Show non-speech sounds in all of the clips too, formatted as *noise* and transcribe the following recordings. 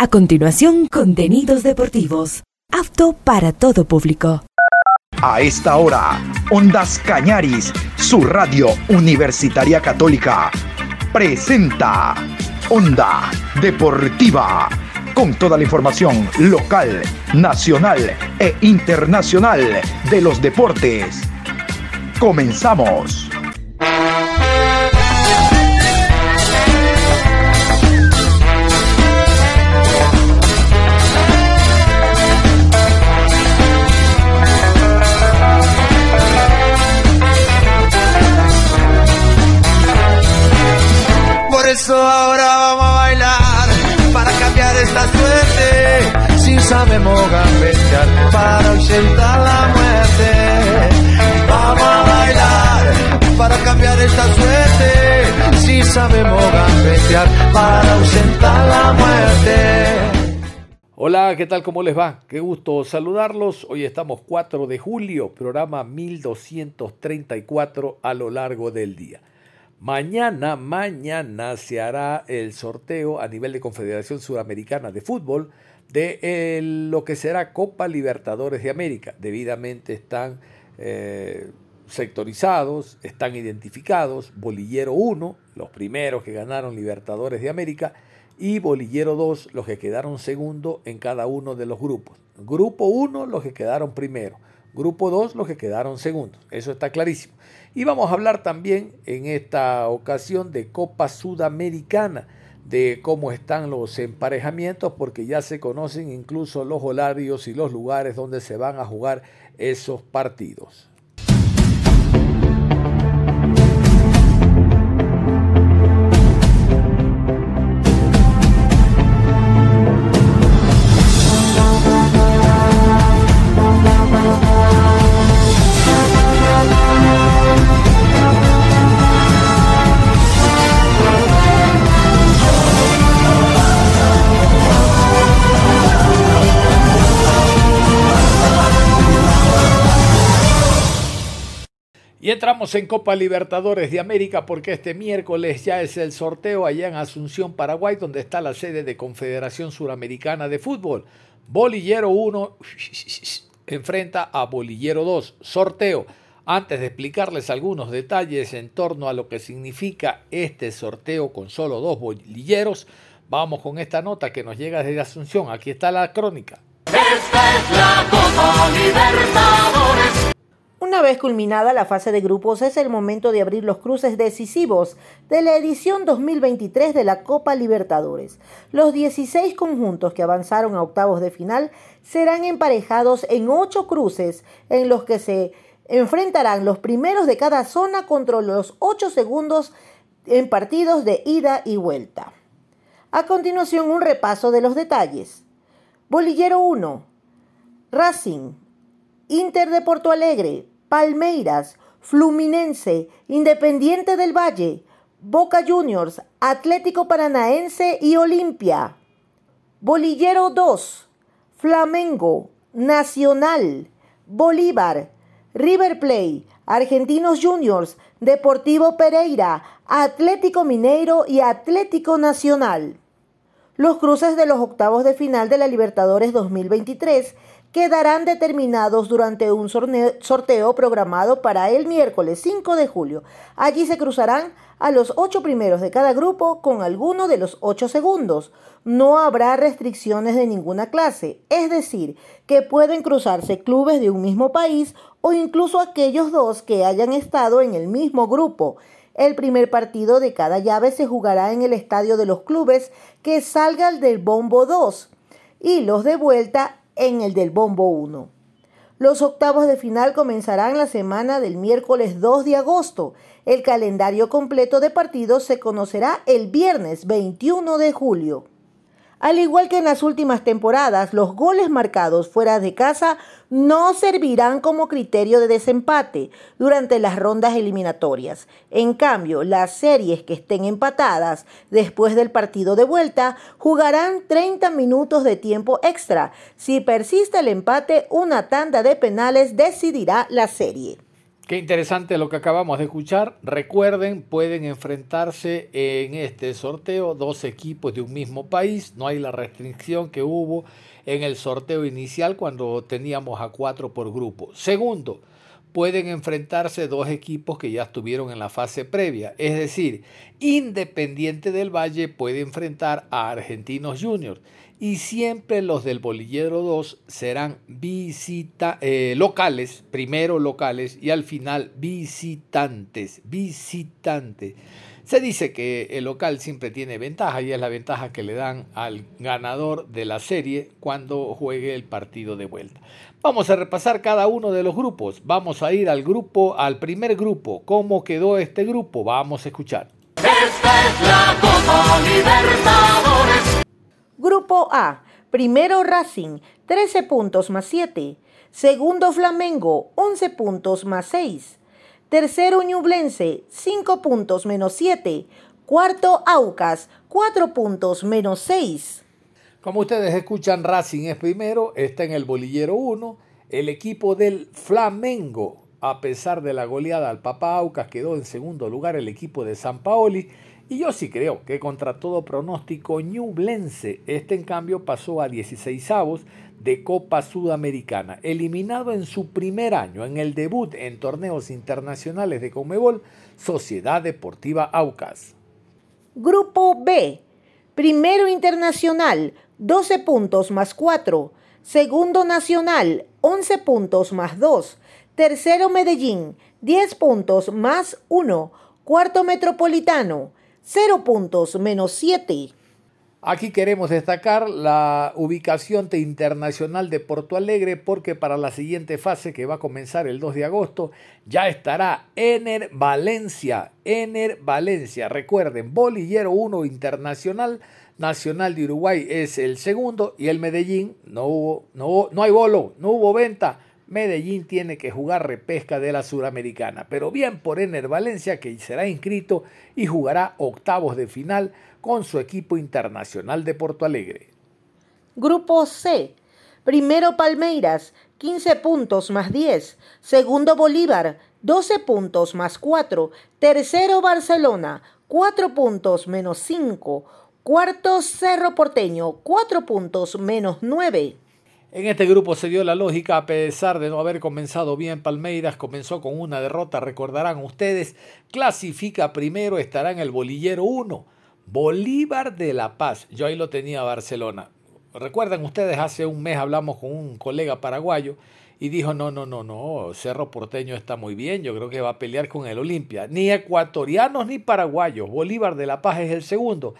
A continuación, contenidos deportivos. Apto para todo público. A esta hora, Ondas Cañaris, su radio universitaria católica, presenta Onda Deportiva, con toda la información local, nacional e internacional de los deportes. Comenzamos. Eso ahora vamos a bailar para cambiar esta suerte. Si sabemos gambetear para ausentar la muerte. Vamos a bailar para cambiar esta suerte. Si sabemos gambetear para ausentar la muerte. Hola, ¿qué tal? ¿Cómo les va? Qué gusto saludarlos. Hoy estamos 4 de julio, programa 1234 a lo largo del día. Mañana, mañana se hará el sorteo a nivel de Confederación Sudamericana de Fútbol de eh, lo que será Copa Libertadores de América. Debidamente están eh, sectorizados, están identificados. Bolillero 1, los primeros que ganaron Libertadores de América, y Bolillero 2, los que quedaron segundo en cada uno de los grupos. Grupo 1, los que quedaron primero. Grupo 2, los que quedaron segundos. Eso está clarísimo. Y vamos a hablar también en esta ocasión de Copa Sudamericana, de cómo están los emparejamientos, porque ya se conocen incluso los horarios y los lugares donde se van a jugar esos partidos. Entramos en Copa Libertadores de América porque este miércoles ya es el sorteo allá en Asunción, Paraguay, donde está la sede de Confederación Suramericana de Fútbol. Bolillero 1 enfrenta a Bolillero 2. Sorteo. Antes de explicarles algunos detalles en torno a lo que significa este sorteo con solo dos bolilleros, vamos con esta nota que nos llega desde Asunción. Aquí está la crónica. Esta es la Copa Libertadores. Una vez culminada la fase de grupos es el momento de abrir los cruces decisivos de la edición 2023 de la Copa Libertadores. Los 16 conjuntos que avanzaron a octavos de final serán emparejados en 8 cruces en los que se enfrentarán los primeros de cada zona contra los 8 segundos en partidos de ida y vuelta. A continuación un repaso de los detalles. Bolillero 1, Racing, Inter de Porto Alegre, Palmeiras, Fluminense, Independiente del Valle, Boca Juniors, Atlético Paranaense y Olimpia. Bolillero 2, Flamengo, Nacional, Bolívar, River Play, Argentinos Juniors, Deportivo Pereira, Atlético Mineiro y Atlético Nacional. Los cruces de los octavos de final de la Libertadores 2023 quedarán determinados durante un sorteo programado para el miércoles 5 de julio. Allí se cruzarán a los ocho primeros de cada grupo con alguno de los ocho segundos. No habrá restricciones de ninguna clase, es decir, que pueden cruzarse clubes de un mismo país o incluso aquellos dos que hayan estado en el mismo grupo. El primer partido de cada llave se jugará en el estadio de los clubes que salgan del bombo 2 y los de vuelta en el del Bombo 1. Los octavos de final comenzarán la semana del miércoles 2 de agosto. El calendario completo de partidos se conocerá el viernes 21 de julio. Al igual que en las últimas temporadas, los goles marcados fuera de casa no servirán como criterio de desempate durante las rondas eliminatorias. En cambio, las series que estén empatadas después del partido de vuelta jugarán 30 minutos de tiempo extra. Si persiste el empate, una tanda de penales decidirá la serie. Qué interesante lo que acabamos de escuchar. Recuerden, pueden enfrentarse en este sorteo dos equipos de un mismo país. No hay la restricción que hubo en el sorteo inicial cuando teníamos a cuatro por grupo. Segundo, pueden enfrentarse dos equipos que ya estuvieron en la fase previa. Es decir, Independiente del Valle puede enfrentar a Argentinos Juniors y siempre los del Bolillero 2 serán visita, eh, locales, primero locales y al final visitantes, visitantes. Se dice que el local siempre tiene ventaja y es la ventaja que le dan al ganador de la serie cuando juegue el partido de vuelta. Vamos a repasar cada uno de los grupos. Vamos a ir al grupo, al primer grupo. ¿Cómo quedó este grupo? Vamos a escuchar. Esta es la Libertadores. Grupo A. Primero Racing, 13 puntos más 7. Segundo Flamengo, 11 puntos más 6. Tercero Ñublense, 5 puntos menos 7. Cuarto Aucas, 4 puntos menos 6. Como ustedes escuchan, Racing es primero, está en el bolillero 1. El equipo del Flamengo, a pesar de la goleada al Papa Aucas, quedó en segundo lugar el equipo de San Paoli. Y yo sí creo que contra todo pronóstico, Ñublense, este en cambio pasó a 16 avos de Copa Sudamericana, eliminado en su primer año en el debut en torneos internacionales de Comebol, Sociedad Deportiva Aucas. Grupo B. Primero Internacional, 12 puntos más 4. Segundo Nacional, 11 puntos más 2. Tercero Medellín, 10 puntos más 1. Cuarto Metropolitano, 0 puntos menos 7. Aquí queremos destacar la ubicación de Internacional de Porto Alegre porque para la siguiente fase que va a comenzar el 2 de agosto ya estará Ener Valencia. Ener Valencia. Recuerden, Bolillero 1 Internacional, Nacional de Uruguay es el segundo y el Medellín no hubo, no, no hay bolo, no hubo venta. Medellín tiene que jugar repesca de la Suramericana, pero bien por Ener Valencia que será inscrito y jugará octavos de final con su equipo internacional de Porto Alegre. Grupo C. Primero Palmeiras, 15 puntos más 10. Segundo Bolívar, 12 puntos más 4. Tercero Barcelona, 4 puntos menos 5. Cuarto Cerro Porteño, 4 puntos menos 9. En este grupo se dio la lógica, a pesar de no haber comenzado bien Palmeiras, comenzó con una derrota, recordarán ustedes, clasifica primero, estará en el bolillero 1, Bolívar de La Paz, yo ahí lo tenía Barcelona. Recuerdan ustedes, hace un mes hablamos con un colega paraguayo y dijo, no, no, no, no, Cerro Porteño está muy bien, yo creo que va a pelear con el Olimpia. Ni ecuatorianos ni paraguayos, Bolívar de La Paz es el segundo.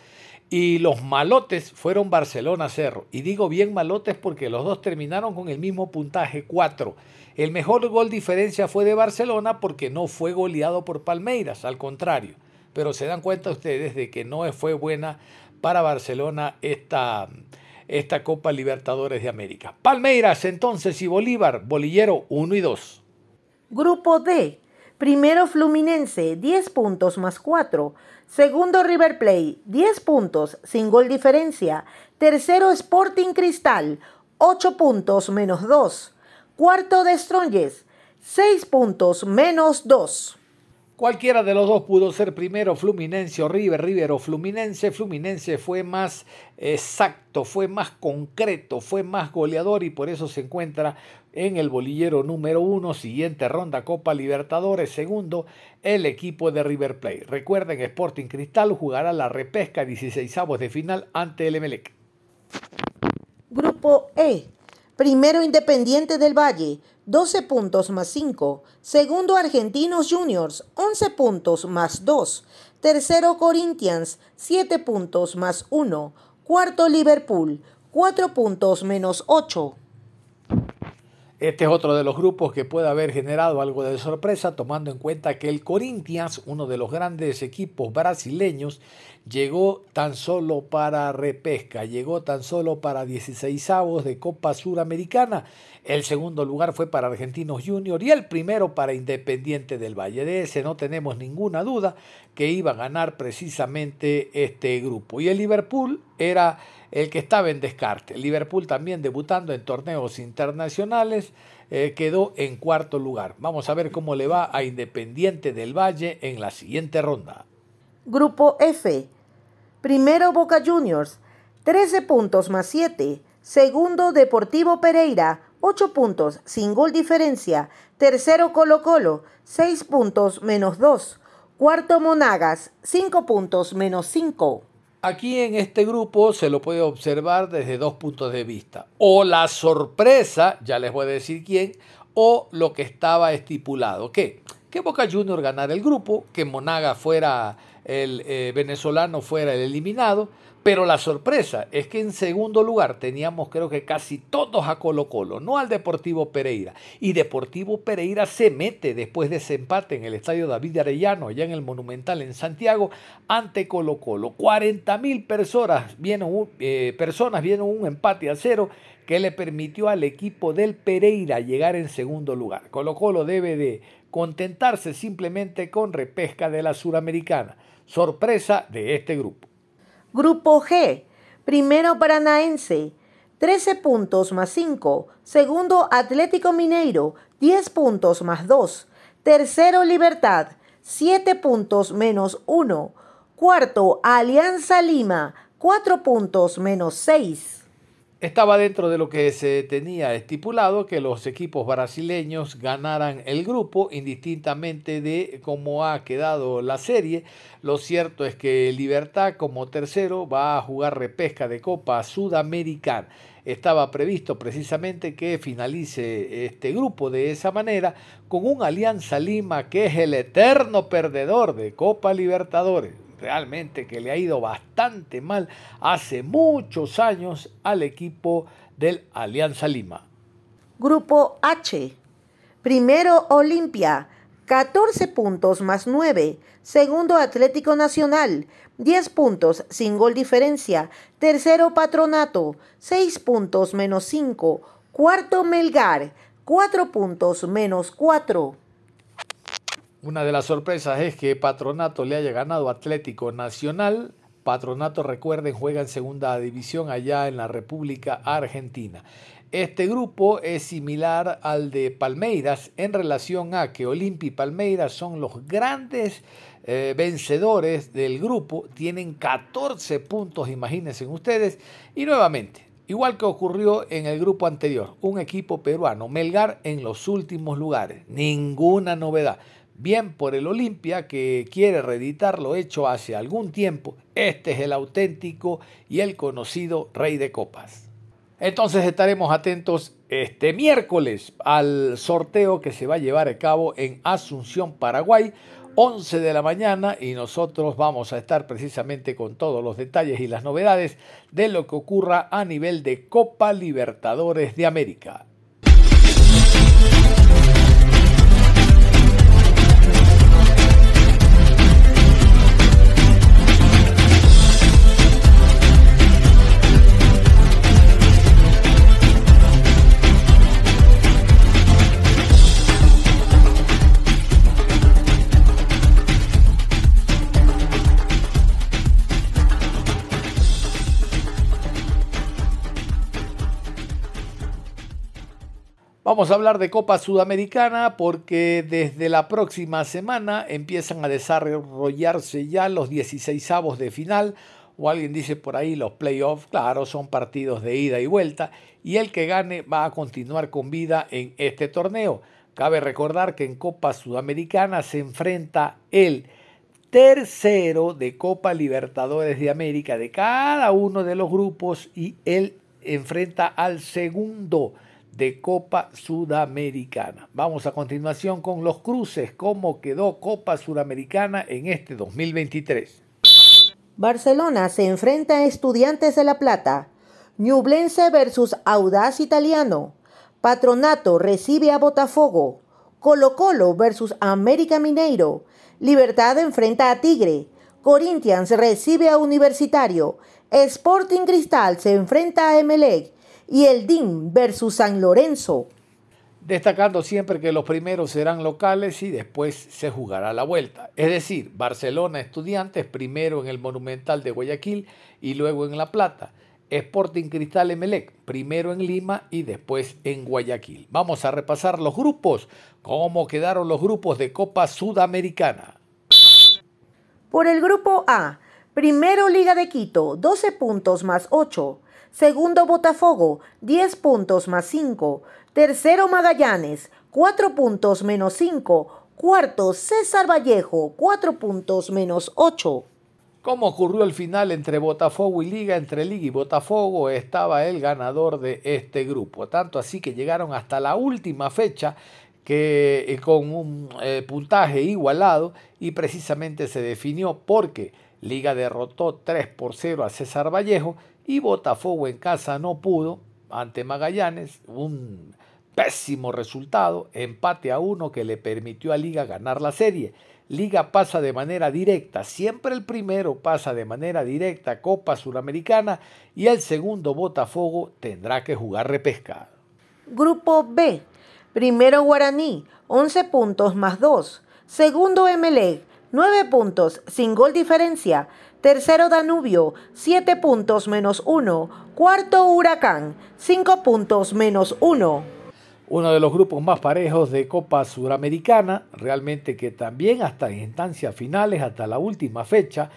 Y los malotes fueron Barcelona Cerro. Y digo bien malotes porque los dos terminaron con el mismo puntaje, 4. El mejor gol diferencia fue de Barcelona porque no fue goleado por Palmeiras, al contrario. Pero se dan cuenta ustedes de que no fue buena para Barcelona esta, esta Copa Libertadores de América. Palmeiras entonces y Bolívar, bolillero 1 y 2. Grupo D. Primero Fluminense, 10 puntos más 4. Segundo River Plate, 10 puntos, sin gol diferencia. Tercero Sporting Cristal, 8 puntos menos 2. Cuarto de Strongest, 6 puntos menos 2. Cualquiera de los dos pudo ser primero Fluminense o River, River o Fluminense. Fluminense fue más exacto, fue más concreto, fue más goleador y por eso se encuentra en el bolillero número uno, siguiente ronda Copa Libertadores, segundo el equipo de River Plate. Recuerden, Sporting Cristal jugará la repesca 16 avos de final ante el Emelec. Grupo E. Primero Independiente del Valle, 12 puntos más 5. Segundo Argentinos Juniors, 11 puntos más 2. Tercero Corinthians, 7 puntos más 1. Cuarto Liverpool, 4 puntos menos 8. Este es otro de los grupos que puede haber generado algo de sorpresa, tomando en cuenta que el Corinthians, uno de los grandes equipos brasileños, llegó tan solo para repesca, llegó tan solo para 16 avos de Copa Suramericana. El segundo lugar fue para Argentinos Junior y el primero para Independiente del Valle. De ese no tenemos ninguna duda que iba a ganar precisamente este grupo. Y el Liverpool era el que estaba en descarte. El Liverpool también debutando en torneos internacionales eh, quedó en cuarto lugar. Vamos a ver cómo le va a Independiente del Valle en la siguiente ronda. Grupo F. Primero Boca Juniors, 13 puntos más 7. Segundo Deportivo Pereira, 8 puntos sin gol diferencia. Tercero Colo Colo, 6 puntos menos 2. Cuarto Monagas, 5 puntos menos 5. Aquí en este grupo se lo puede observar desde dos puntos de vista. O la sorpresa, ya les voy a decir quién, o lo que estaba estipulado. ¿Qué? Que Boca Junior ganara el grupo, que Monagas fuera el eh, venezolano fuera el eliminado, pero la sorpresa es que en segundo lugar teníamos creo que casi todos a Colo Colo, no al Deportivo Pereira. Y Deportivo Pereira se mete después de ese empate en el Estadio David Arellano, allá en el Monumental en Santiago, ante Colo Colo. 40 mil personas vieron, eh, personas vieron un empate a cero que le permitió al equipo del Pereira llegar en segundo lugar. Colo Colo debe de contentarse simplemente con repesca de la Suramericana sorpresa de este grupo. Grupo G, primero Paranaense, 13 puntos más 5. Segundo Atlético Mineiro, 10 puntos más 2. Tercero Libertad, 7 puntos menos 1. Cuarto Alianza Lima, 4 puntos menos 6. Estaba dentro de lo que se tenía estipulado que los equipos brasileños ganaran el grupo indistintamente de cómo ha quedado la serie. Lo cierto es que Libertad como tercero va a jugar repesca de Copa Sudamericana. Estaba previsto precisamente que finalice este grupo de esa manera con un Alianza Lima que es el eterno perdedor de Copa Libertadores realmente que le ha ido bastante mal hace muchos años al equipo del Alianza Lima. Grupo H. Primero Olimpia, 14 puntos más 9. Segundo Atlético Nacional, 10 puntos sin gol diferencia. Tercero Patronato, 6 puntos menos 5. Cuarto Melgar, 4 puntos menos 4. Una de las sorpresas es que Patronato le haya ganado Atlético Nacional. Patronato, recuerden, juega en segunda división allá en la República Argentina. Este grupo es similar al de Palmeiras en relación a que Olimpia y Palmeiras son los grandes eh, vencedores del grupo. Tienen 14 puntos, imagínense ustedes. Y nuevamente, Igual que ocurrió en el grupo anterior, un equipo peruano, Melgar en los últimos lugares. Ninguna novedad bien por el Olimpia que quiere reeditar lo hecho hace algún tiempo. Este es el auténtico y el conocido Rey de Copas. Entonces estaremos atentos este miércoles al sorteo que se va a llevar a cabo en Asunción, Paraguay, 11 de la mañana y nosotros vamos a estar precisamente con todos los detalles y las novedades de lo que ocurra a nivel de Copa Libertadores de América. Vamos a hablar de Copa Sudamericana porque desde la próxima semana empiezan a desarrollarse ya los 16 avos de final o alguien dice por ahí los playoffs, claro, son partidos de ida y vuelta y el que gane va a continuar con vida en este torneo. Cabe recordar que en Copa Sudamericana se enfrenta el tercero de Copa Libertadores de América de cada uno de los grupos y él enfrenta al segundo de Copa Sudamericana. Vamos a continuación con los cruces, cómo quedó Copa Sudamericana en este 2023. Barcelona se enfrenta a Estudiantes de La Plata. Ñublense versus Audaz Italiano. Patronato recibe a Botafogo. Colo Colo versus América Mineiro. Libertad enfrenta a Tigre. Corinthians recibe a Universitario. Sporting Cristal se enfrenta a Emelec. Y el DIN versus San Lorenzo. Destacando siempre que los primeros serán locales y después se jugará la vuelta. Es decir, Barcelona Estudiantes primero en el Monumental de Guayaquil y luego en La Plata. Sporting Cristal Emelec, primero en Lima y después en Guayaquil. Vamos a repasar los grupos, cómo quedaron los grupos de Copa Sudamericana. Por el grupo A, primero Liga de Quito, 12 puntos más 8. Segundo Botafogo, 10 puntos más 5. Tercero Magallanes, 4 puntos menos 5. Cuarto César Vallejo, 4 puntos menos 8. Como ocurrió el final entre Botafogo y Liga, entre Liga y Botafogo estaba el ganador de este grupo. Tanto así que llegaron hasta la última fecha que eh, con un eh, puntaje igualado y precisamente se definió porque Liga derrotó 3 por 0 a César Vallejo y Botafogo en casa no pudo ante Magallanes, un pésimo resultado, empate a uno que le permitió a Liga ganar la serie. Liga pasa de manera directa, siempre el primero pasa de manera directa Copa Suramericana y el segundo Botafogo tendrá que jugar repescado. Grupo B, Primero Guaraní, 11 puntos más 2. Segundo Emelec, 9 puntos, sin gol diferencia. Tercero Danubio, 7 puntos menos 1. Cuarto Huracán, 5 puntos menos 1. Uno de los grupos más parejos de Copa Suramericana, realmente que también hasta en instancias finales, hasta la última fecha,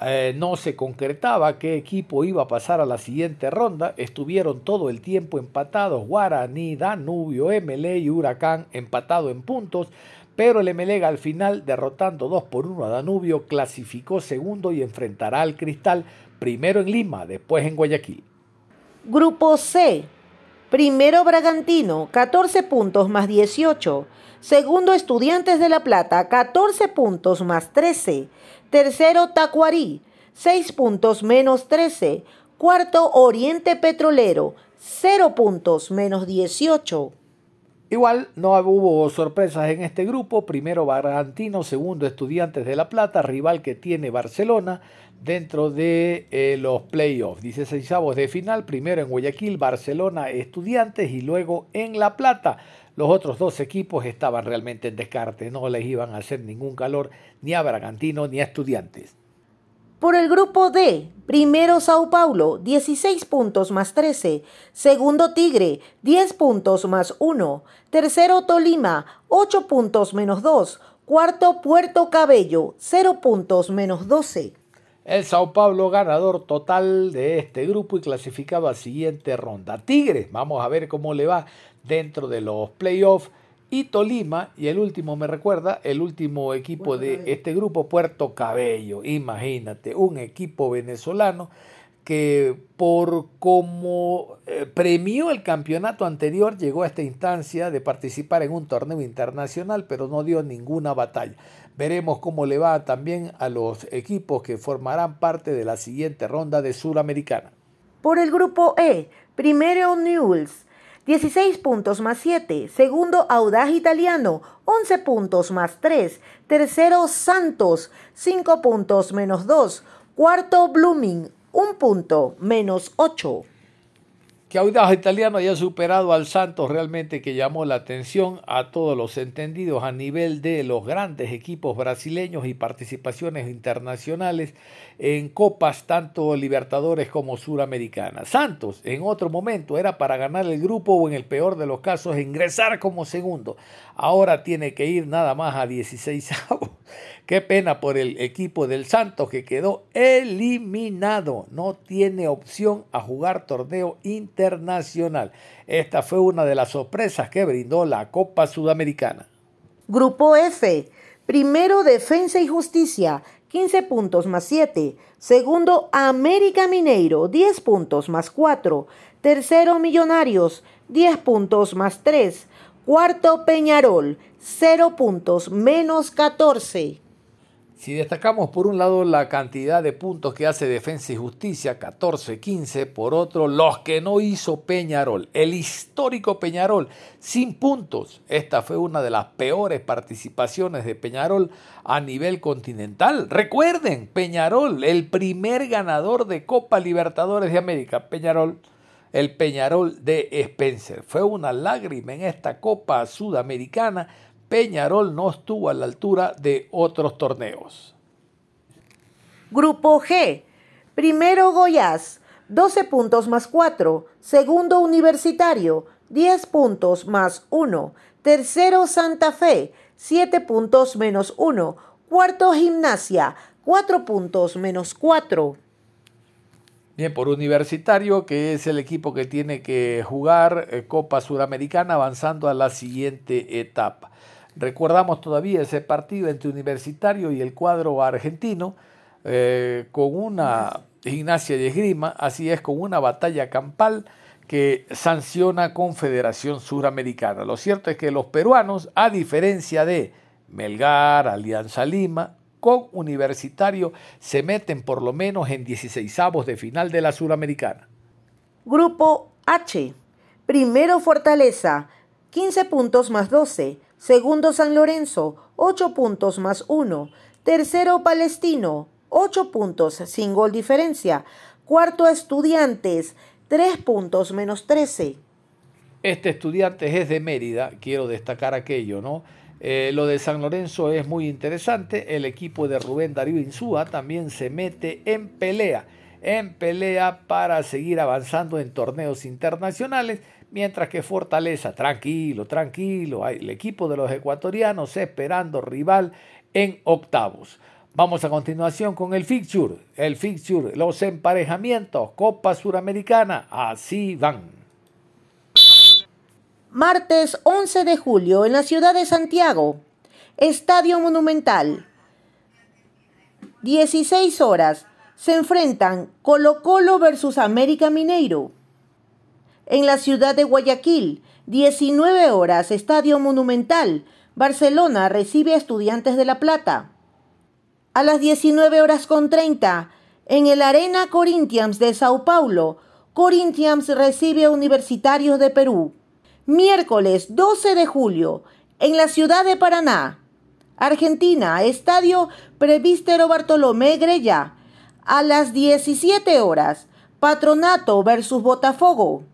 eh, no se concretaba qué equipo iba a pasar a la siguiente ronda. Estuvieron todo el tiempo empatados Guaraní, Danubio, MLE y Huracán empatado en puntos. Pero el MLE al final, derrotando 2 por 1 a Danubio, clasificó segundo y enfrentará al Cristal primero en Lima, después en Guayaquil. Grupo C. Primero Bragantino, 14 puntos más 18. Segundo Estudiantes de La Plata, 14 puntos más 13. Tercero, Tacuarí, 6 puntos menos 13. Cuarto, Oriente Petrolero, 0 puntos menos 18. Igual no hubo sorpresas en este grupo. Primero Barantino, segundo Estudiantes de La Plata, rival que tiene Barcelona dentro de eh, los playoffs. 16 de final, primero en Guayaquil, Barcelona, Estudiantes y luego en La Plata. Los otros dos equipos estaban realmente en descarte, no les iban a hacer ningún calor ni a Bragantino ni a Estudiantes. Por el grupo D, primero Sao Paulo, 16 puntos más 13. Segundo Tigre, 10 puntos más 1. Tercero Tolima, 8 puntos menos 2. Cuarto Puerto Cabello, 0 puntos menos 12. El Sao Paulo ganador total de este grupo y clasificado a siguiente ronda. Tigre, vamos a ver cómo le va dentro de los playoffs. Y Tolima, y el último me recuerda, el último equipo de este grupo, Puerto Cabello. Imagínate, un equipo venezolano que por como eh, premió el campeonato anterior llegó a esta instancia de participar en un torneo internacional, pero no dio ninguna batalla. Veremos cómo le va también a los equipos que formarán parte de la siguiente ronda de Suramericana. Por el grupo E, primero Newells, 16 puntos más 7. Segundo, Audaz Italiano, 11 puntos más 3. Tercero, Santos, 5 puntos menos 2. Cuarto, Blooming, 1 punto menos 8 que Audaz Italiano haya superado al Santos realmente que llamó la atención a todos los entendidos a nivel de los grandes equipos brasileños y participaciones internacionales en copas tanto Libertadores como Suramericanas. Santos en otro momento era para ganar el grupo o en el peor de los casos ingresar como segundo. Ahora tiene que ir nada más a 16 avos. Qué pena por el equipo del Santos que quedó eliminado. No tiene opción a jugar torneo internacional. Esta fue una de las sorpresas que brindó la Copa Sudamericana. Grupo F. Primero Defensa y Justicia, 15 puntos más 7. Segundo América Mineiro, 10 puntos más 4. Tercero Millonarios, 10 puntos más 3. Cuarto Peñarol, 0 puntos menos 14. Si destacamos por un lado la cantidad de puntos que hace Defensa y Justicia, 14-15, por otro los que no hizo Peñarol, el histórico Peñarol, sin puntos. Esta fue una de las peores participaciones de Peñarol a nivel continental. Recuerden, Peñarol, el primer ganador de Copa Libertadores de América, Peñarol, el Peñarol de Spencer. Fue una lágrima en esta Copa Sudamericana Peñarol no estuvo a la altura de otros torneos. Grupo G. Primero Goiás, 12 puntos más 4. Segundo Universitario, 10 puntos más 1. Tercero Santa Fe, 7 puntos menos 1. Cuarto Gimnasia, 4 puntos menos 4. Bien, por Universitario, que es el equipo que tiene que jugar eh, Copa Sudamericana avanzando a la siguiente etapa. Recordamos todavía ese partido entre Universitario y el cuadro argentino, eh, con una gimnasia de esgrima, así es, con una batalla campal que sanciona Confederación Suramericana. Lo cierto es que los peruanos, a diferencia de Melgar, Alianza Lima, con Universitario, se meten por lo menos en 16 avos de final de la Suramericana. Grupo H. Primero Fortaleza, 15 puntos más 12. Segundo San Lorenzo, 8 puntos más 1. Tercero Palestino, 8 puntos sin gol diferencia. Cuarto Estudiantes, 3 puntos menos 13. Este Estudiantes es de Mérida, quiero destacar aquello, ¿no? Eh, lo de San Lorenzo es muy interesante. El equipo de Rubén Darío Insúa también se mete en pelea, en pelea para seguir avanzando en torneos internacionales Mientras que Fortaleza, tranquilo, tranquilo, el equipo de los ecuatorianos esperando rival en octavos. Vamos a continuación con el fixture, el fixture, los emparejamientos, Copa Suramericana, así van. Martes 11 de julio en la ciudad de Santiago, Estadio Monumental. 16 horas se enfrentan Colo Colo versus América Mineiro en la ciudad de Guayaquil. 19 horas, Estadio Monumental. Barcelona recibe a Estudiantes de La Plata. A las 19 horas con 30, en el Arena Corinthians de Sao Paulo, Corinthians recibe a Universitarios de Perú. Miércoles 12 de julio, en la ciudad de Paraná, Argentina, Estadio Prevístero Bartolomé Grella. A las 17 horas, Patronato versus Botafogo.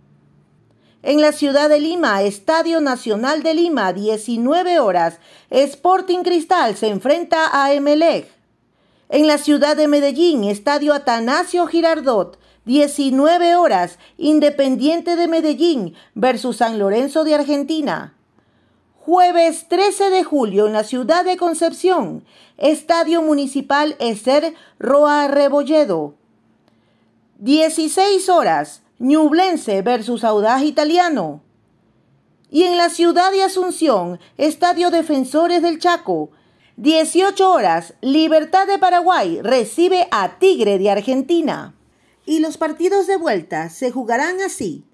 En la ciudad de Lima, Estadio Nacional de Lima, 19 horas, Sporting Cristal se enfrenta a Emelec. En la ciudad de Medellín, Estadio Atanasio Girardot, 19 horas, Independiente de Medellín versus San Lorenzo de Argentina. Jueves 13 de julio en la ciudad de Concepción, Estadio Municipal Eser Roa Rebolledo. 16 horas, Ñublense versus Audaz Italiano. Y en la ciudad de Asunción, Estadio Defensores del Chaco, 18 horas, Libertad de Paraguay recibe a Tigre de Argentina. Y los partidos de vuelta se jugarán así.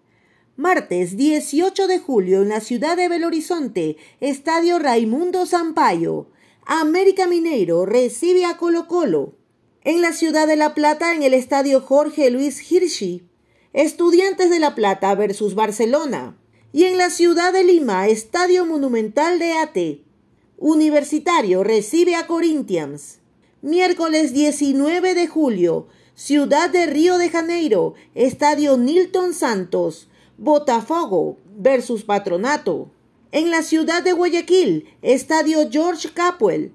Martes 18 de julio en la ciudad de Belo Horizonte, Estadio Raimundo Sampaio. América Mineiro recibe a Colo Colo. En la ciudad de La Plata, en el Estadio Jorge Luis Hirschi, Estudiantes de La Plata versus Barcelona. Y en la ciudad de Lima, Estadio Monumental de Ate. Universitario recibe a Corinthians. Miércoles 19 de julio, Ciudad de Río de Janeiro, Estadio Nilton Santos. Botafogo versus Patronato. En la ciudad de Guayaquil, Estadio George Capwell.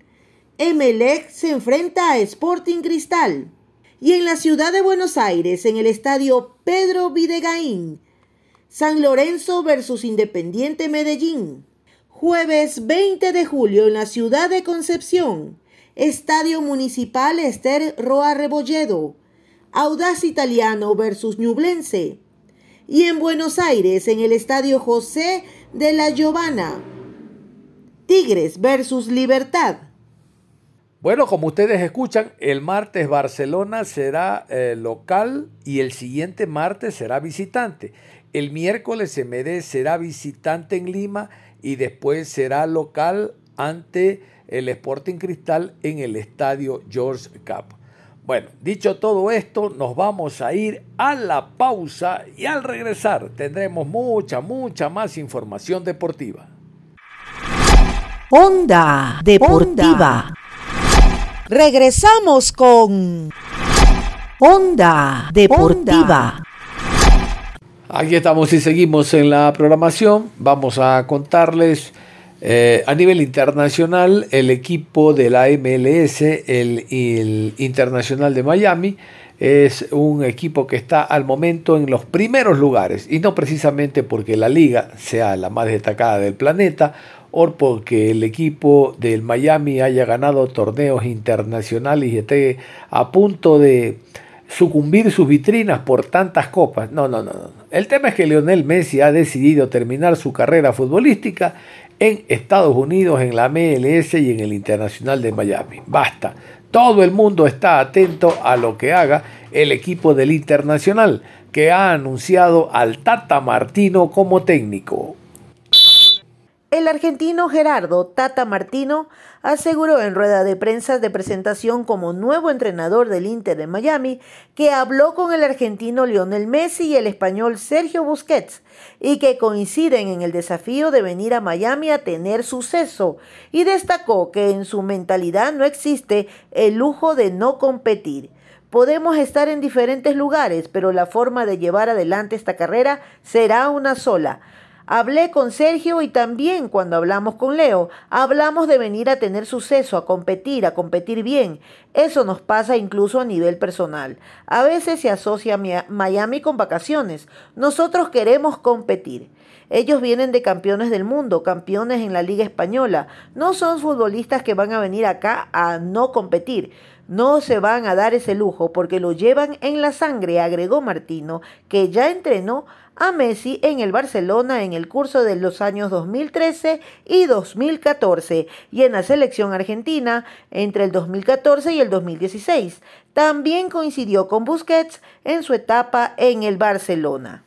Emelec se enfrenta a Sporting Cristal y en la ciudad de Buenos Aires, en el estadio Pedro Videgaín, San Lorenzo versus Independiente Medellín. Jueves 20 de julio en la ciudad de Concepción, Estadio Municipal Esther Roa Rebolledo, Audaz Italiano versus Ñublense. Y en Buenos Aires, en el Estadio José de la Giovana, Tigres versus Libertad. Bueno, como ustedes escuchan, el martes Barcelona será eh, local y el siguiente martes será visitante. El miércoles MD será visitante en Lima y después será local ante el Sporting Cristal en el estadio George Cup. Bueno, dicho todo esto, nos vamos a ir a la pausa y al regresar tendremos mucha, mucha más información deportiva. Onda Deportiva. Regresamos con Onda Deportiva. Aquí estamos y seguimos en la programación. Vamos a contarles eh, a nivel internacional el equipo de la MLS, el, el Internacional de Miami, es un equipo que está al momento en los primeros lugares y no precisamente porque la liga sea la más destacada del planeta porque el equipo del Miami haya ganado torneos internacionales y esté a punto de sucumbir sus vitrinas por tantas copas. No, no, no, no. El tema es que Lionel Messi ha decidido terminar su carrera futbolística en Estados Unidos, en la MLS y en el Internacional de Miami. Basta. Todo el mundo está atento a lo que haga el equipo del Internacional, que ha anunciado al Tata Martino como técnico. El argentino Gerardo Tata Martino aseguró en rueda de prensa de presentación como nuevo entrenador del Inter de Miami que habló con el argentino Lionel Messi y el español Sergio Busquets y que coinciden en el desafío de venir a Miami a tener suceso y destacó que en su mentalidad no existe el lujo de no competir. Podemos estar en diferentes lugares, pero la forma de llevar adelante esta carrera será una sola Hablé con Sergio y también cuando hablamos con Leo, hablamos de venir a tener suceso, a competir, a competir bien. Eso nos pasa incluso a nivel personal. A veces se asocia Miami con vacaciones. Nosotros queremos competir. Ellos vienen de campeones del mundo, campeones en la Liga Española. No son futbolistas que van a venir acá a no competir. No se van a dar ese lujo porque lo llevan en la sangre, agregó Martino, que ya entrenó a Messi en el Barcelona en el curso de los años 2013 y 2014 y en la selección argentina entre el 2014 y el 2016. También coincidió con Busquets en su etapa en el Barcelona.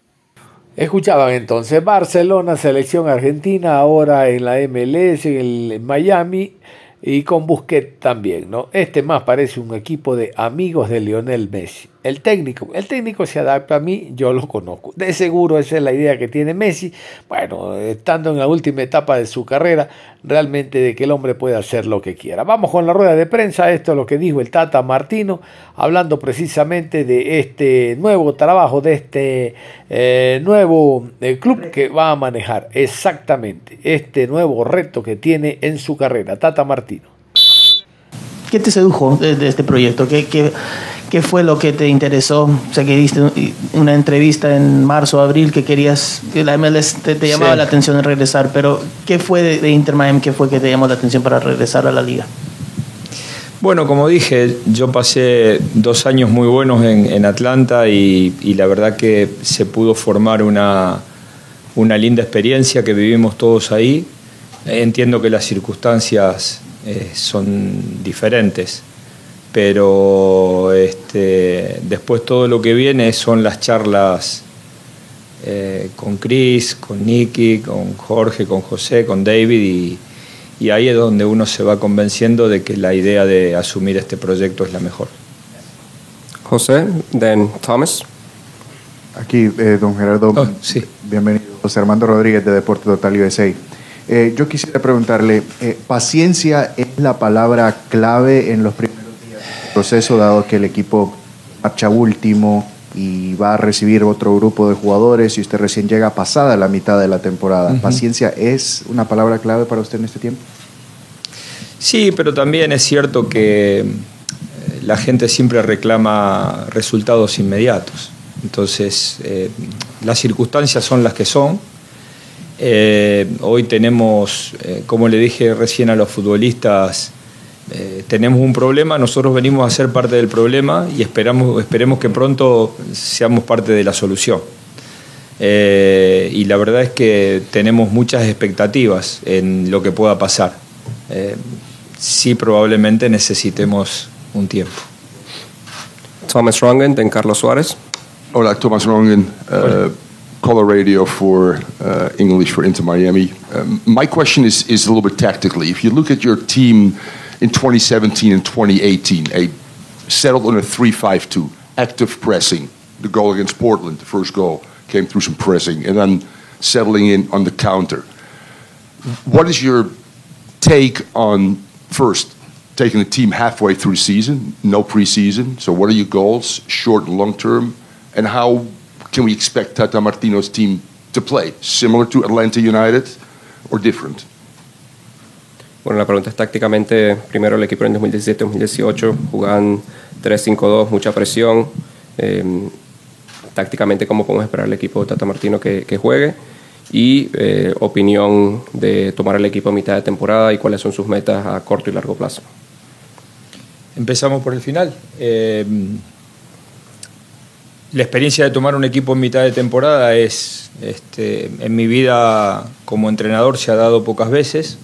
Escuchaban entonces Barcelona, selección argentina, ahora en la MLS, en el Miami y con Busquets también, ¿no? Este más parece un equipo de amigos de Lionel Messi. El técnico, el técnico se adapta a mí, yo lo conozco. De seguro esa es la idea que tiene Messi. Bueno, estando en la última etapa de su carrera, realmente de que el hombre puede hacer lo que quiera. Vamos con la rueda de prensa, esto es lo que dijo el Tata Martino, hablando precisamente de este nuevo trabajo, de este eh, nuevo eh, club que va a manejar exactamente este nuevo reto que tiene en su carrera. Tata Martino. ¿Qué te sedujo de, este proyecto? ¿Qué, qué ¿Qué fue lo que te interesó? O sea, que diste una entrevista en marzo, abril, que querías, que la MLS te, llamaba la atención de regresar, pero ¿qué fue de, Inter Miami? ¿Qué fue que te llamó la atención para regresar a la liga? Bueno, como dije, yo pasé dos años muy buenos en, Atlanta y, la verdad que se pudo formar una, una linda experiencia que vivimos todos ahí. Entiendo que las circunstancias eh, son diferentes pero este, después todo lo que viene son las charlas eh, con Chris, con Nicky, con Jorge, con José, con David y, ahí es donde uno se va convenciendo de que la idea de asumir este proyecto es la mejor. José, then Thomas. Aquí, eh, don Gerardo, oh, sí. bienvenido. José Armando Rodríguez de Deporte Total USA. Eh, yo quisiera preguntarle, ¿paciencia es la palabra clave en los primeros proceso, dado que el equipo marcha último y va a recibir otro grupo de jugadores y usted recién llega pasada la mitad de la temporada. ¿Paciencia es una palabra clave para usted en este tiempo? Sí, pero también es cierto que eh, la gente siempre reclama resultados inmediatos. Entonces, eh, las circunstancias son las que son. Eh, hoy tenemos, como le dije recién a los futbolistas, eh, tenemos un problema, nosotros venimos a ser parte del problema y esperamos, esperemos que pronto seamos parte de la solución. Eh, y la verdad es que tenemos muchas expectativas en lo que pueda pasar. Eh, sí, probablemente necesitemos un tiempo. Thomas Rongen, de Carlos Suárez. Hola, Thomas Rongen, uh, Color Radio for uh, English for Inter Miami. Um, my question is, is a little bit tactically. If you look at your team in 2017 and 2018, a settled on a 3-5-2, active pressing. The goal against Portland, the first goal, came through some pressing, and then settling in on the counter. What is your take on first taking the team halfway through season, no preseason? So, what are your goals, short and long term, and how can we expect Tata Martino's team to play? Similar to Atlanta United or different? Bueno, la pregunta es tácticamente, primero el equipo en 2017-2018 jugaban 3-5-2, mucha presión. Eh, tácticamente, ¿cómo podemos esperar el equipo de Tata Martino que, que juegue? Y eh, opinión de tomar el equipo a mitad de temporada y cuáles son sus metas a corto y largo plazo. Empezamos por el final. Eh, la experiencia de tomar un equipo en mitad de temporada es, este, en mi vida como entrenador se ha dado pocas veces.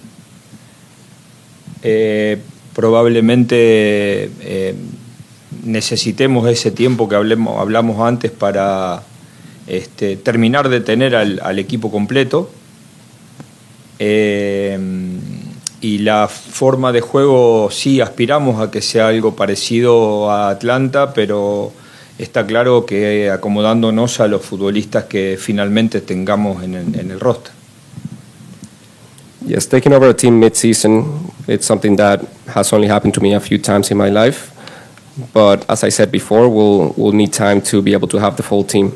Eh, probablemente eh, necesitemos ese tiempo que hablamos antes para este, terminar de tener al, al equipo completo. Eh, y la forma de juego sí aspiramos a que sea algo parecido a Atlanta, pero está claro que acomodándonos a los futbolistas que finalmente tengamos en el, en el roster. Yes, taking over a team mid-season, it's something that has only happened to me a few times in my life. But as I said before, we'll, we'll need time to be able to have the full team.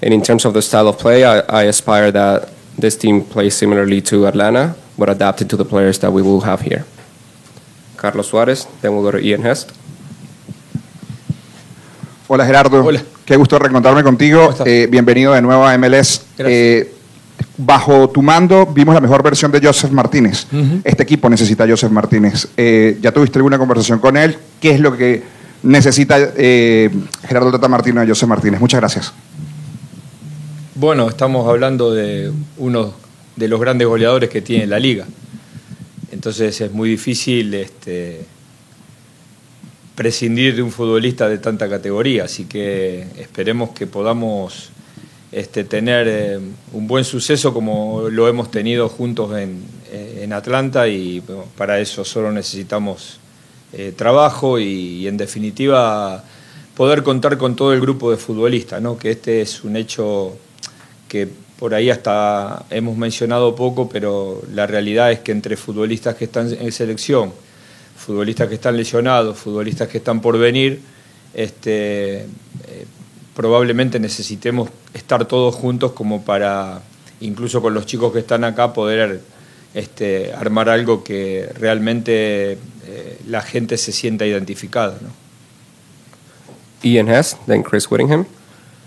And in terms of the style of play, I, I aspire that this team plays similarly to Atlanta, but adapted to the players that we will have here. Carlos Suarez, then we'll go to Ian Hest. Hola Gerardo, Hola. qué gusto reencontrarme contigo. Eh, bienvenido de nuevo a MLS. Eh, bajo tu mando vimos la mejor versión de Joseph Martínez. Este equipo necesita a Joseph Martínez. Eh, ¿Ya tuviste alguna conversación con él? ¿Qué es lo que necesita Gerardo Tata Martino de Joseph Martínez? Muchas gracias. Bueno, estamos hablando de uno de los grandes goleadores que tiene la liga. Entonces es muy difícil este, prescindir de un futbolista de tanta categoría. Así que esperemos que podamos este, tener eh, un buen suceso como lo hemos tenido juntos en, eh, en Atlanta y para eso solo necesitamos eh, trabajo y, y, en definitiva poder contar con todo el grupo de futbolistas, ¿no? que este es un hecho que por ahí hasta hemos mencionado poco, pero la realidad es que entre futbolistas que están en selección, futbolistas que están lesionados, futbolistas que están por venir, este, eh, probablemente necesitemos estar todos juntos como para, incluso con los chicos que están acá, poder este, armar algo que realmente eh, la gente se sienta identificada. ¿no? Ian Hess, then Chris Whittingham.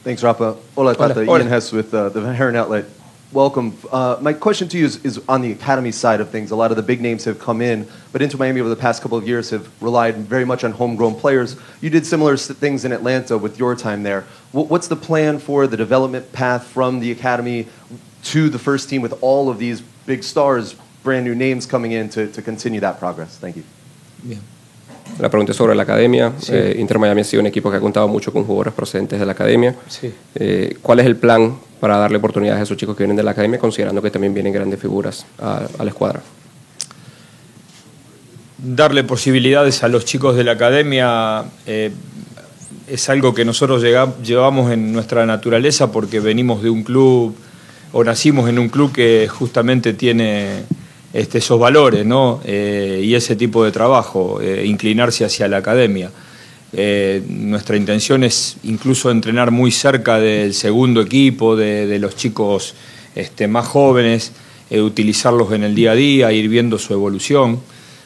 Thanks, Rafa. Hola, Hola. Tata. Hola. Ian Hess with uh, the Van Haren Outlet. Welcome. Uh, my question to you is, is on the academy side of things. A lot of the big names have come in, but Inter Miami over the past couple of years have relied very much on homegrown players. You did similar things in Atlanta with your time there. Wh- What's the plan for the development path from the academy to the first team with all of these big stars, brand new names coming in to, to continue that progress? Thank you. La pregunta es sobre la academia. Sí. Eh, Inter Miami ha sido un equipo que ha contado mucho con jugadores procedentes de la academia. Sí. Eh, ¿Cuál es el plan para darle oportunidades a esos chicos que vienen de la academia, considerando que también vienen grandes figuras a, a la escuadra? darle posibilidades a los chicos de la academia eh, es algo que nosotros llega- llevamos en nuestra naturaleza porque venimos de un club o nacimos en un club que justamente tiene este, esos valores. Eh, y ese tipo de trabajo, eh, inclinarse hacia la academia. Eh, nuestra intención es incluso entrenar muy cerca del segundo equipo, de, los chicos este, más jóvenes, utilizarlos en el día a día, ir viendo su evolución.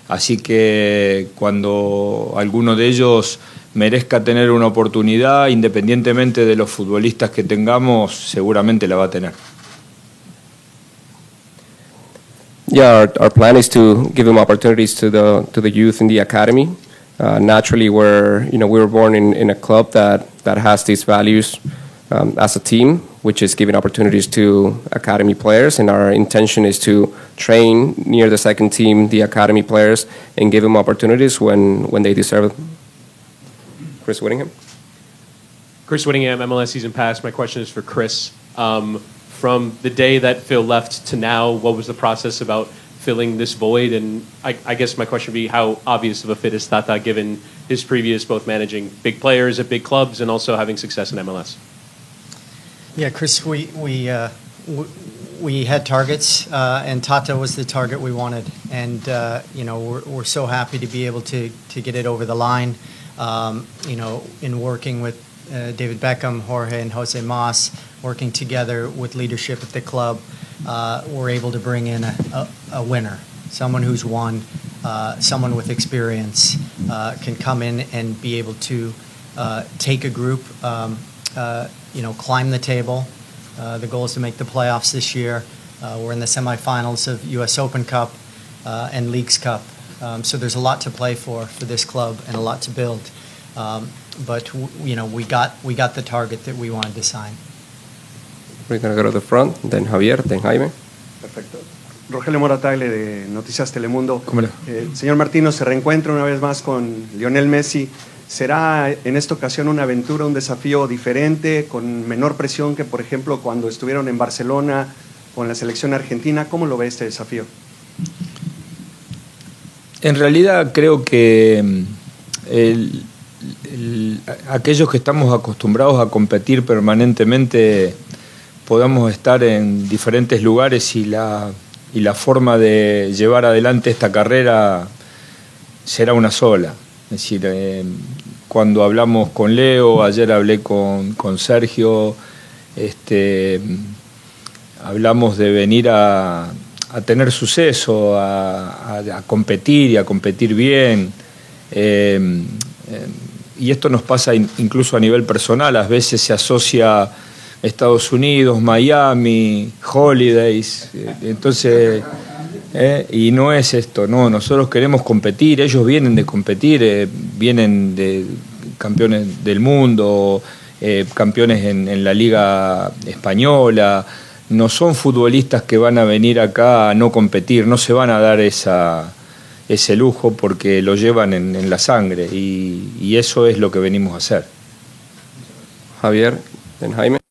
Así que cuando alguno de ellos merezca tener una oportunidad, independientemente de los futbolistas que tengamos, seguramente la va a tener. Yeah, our, our plan is to give them opportunities to the to the youth in the academy. Uh, naturally, we're you know we were born in, in a club that that has these values um, as a team, which is giving opportunities to academy players, and our intention is to train near the second team, the academy players, and give them opportunities when when they deserve it. Chris Whittingham. Chris Whittingham, MLS season pass. My question is for Chris. Um, from the day that Phil left to now, what was the process about filling this void? And I, I guess my question would be how obvious of a fit is Tata given his previous both managing big players at big clubs and also having success in MLS? Yeah, Chris, we we uh, w- we had targets, uh, and Tata was the target we wanted, and uh, you know we're, we're so happy to be able to to get it over the line. Um, you know, in working with uh, David Beckham, Jorge, and Jose Mas, working together with leadership at the club, uh, we're able to bring in a, a, a winner, someone who's won, uh, someone with experience, uh, can come in and be able to uh, take a group, um, uh, you know, climb the table. Uh, the goal is to make the playoffs this year. We're in the semifinals of U.S. Open Cup and Leagues Cup. Um, so there's a lot to play for for this club and a lot to build. Um, but w- you know, we got we got the target that we wanted to sign. We're to go to the front, then Javier, then Jaime. Perfecto. Rogelio Morataglia de Noticias Telemundo. Eh, señor Martino, se reencuentra una vez más con Lionel Messi. ¿Será en esta ocasión una aventura, un desafío diferente, con menor presión que, por ejemplo, cuando estuvieron en Barcelona con la selección argentina? ¿Cómo lo ve este desafío? En realidad creo que mm, el- el- aquellos que estamos acostumbrados a competir permanentemente podamos estar en diferentes lugares y la, y la forma de llevar adelante esta carrera será una sola. Es decir, eh, cuando hablamos con Leo, ayer hablé con, con Sergio, este, hablamos de venir a, a tener suceso, a, competir y a competir bien. Eh, eh, y esto nos pasa in- incluso a nivel personal, a veces se asocia Estados Unidos, Miami, Holidays, eh, entonces, eh, y no es esto, no, nosotros queremos competir, ellos vienen de competir, eh, vienen de campeones del mundo, campeones en, la liga española, no son futbolistas que van a venir acá a no competir, no se van a dar esa, ese lujo porque lo llevan en, la sangre y, eso es lo que venimos a hacer. Javier, Jaime.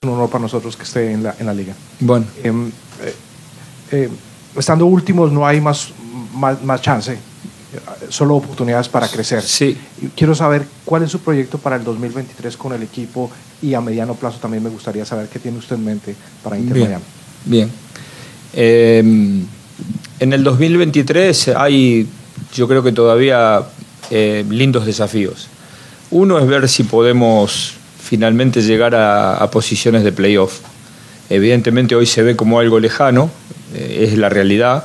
Es un honor para nosotros que esté en la, en la liga. Bueno. Em, eh, eh, estando últimos no hay más, más, más chance, eh, solo oportunidades para crecer. Sí. Quiero saber cuál es su proyecto para el 2023 con el equipo y a mediano plazo también me gustaría saber qué tiene usted en mente para Inter Bien. Miami. Bien. Eh, en el 2023 hay, yo creo que todavía lindos desafíos. Uno es ver si podemos finalmente llegar a, posiciones de playoff. Evidentemente hoy se ve como algo lejano, eh, es la realidad,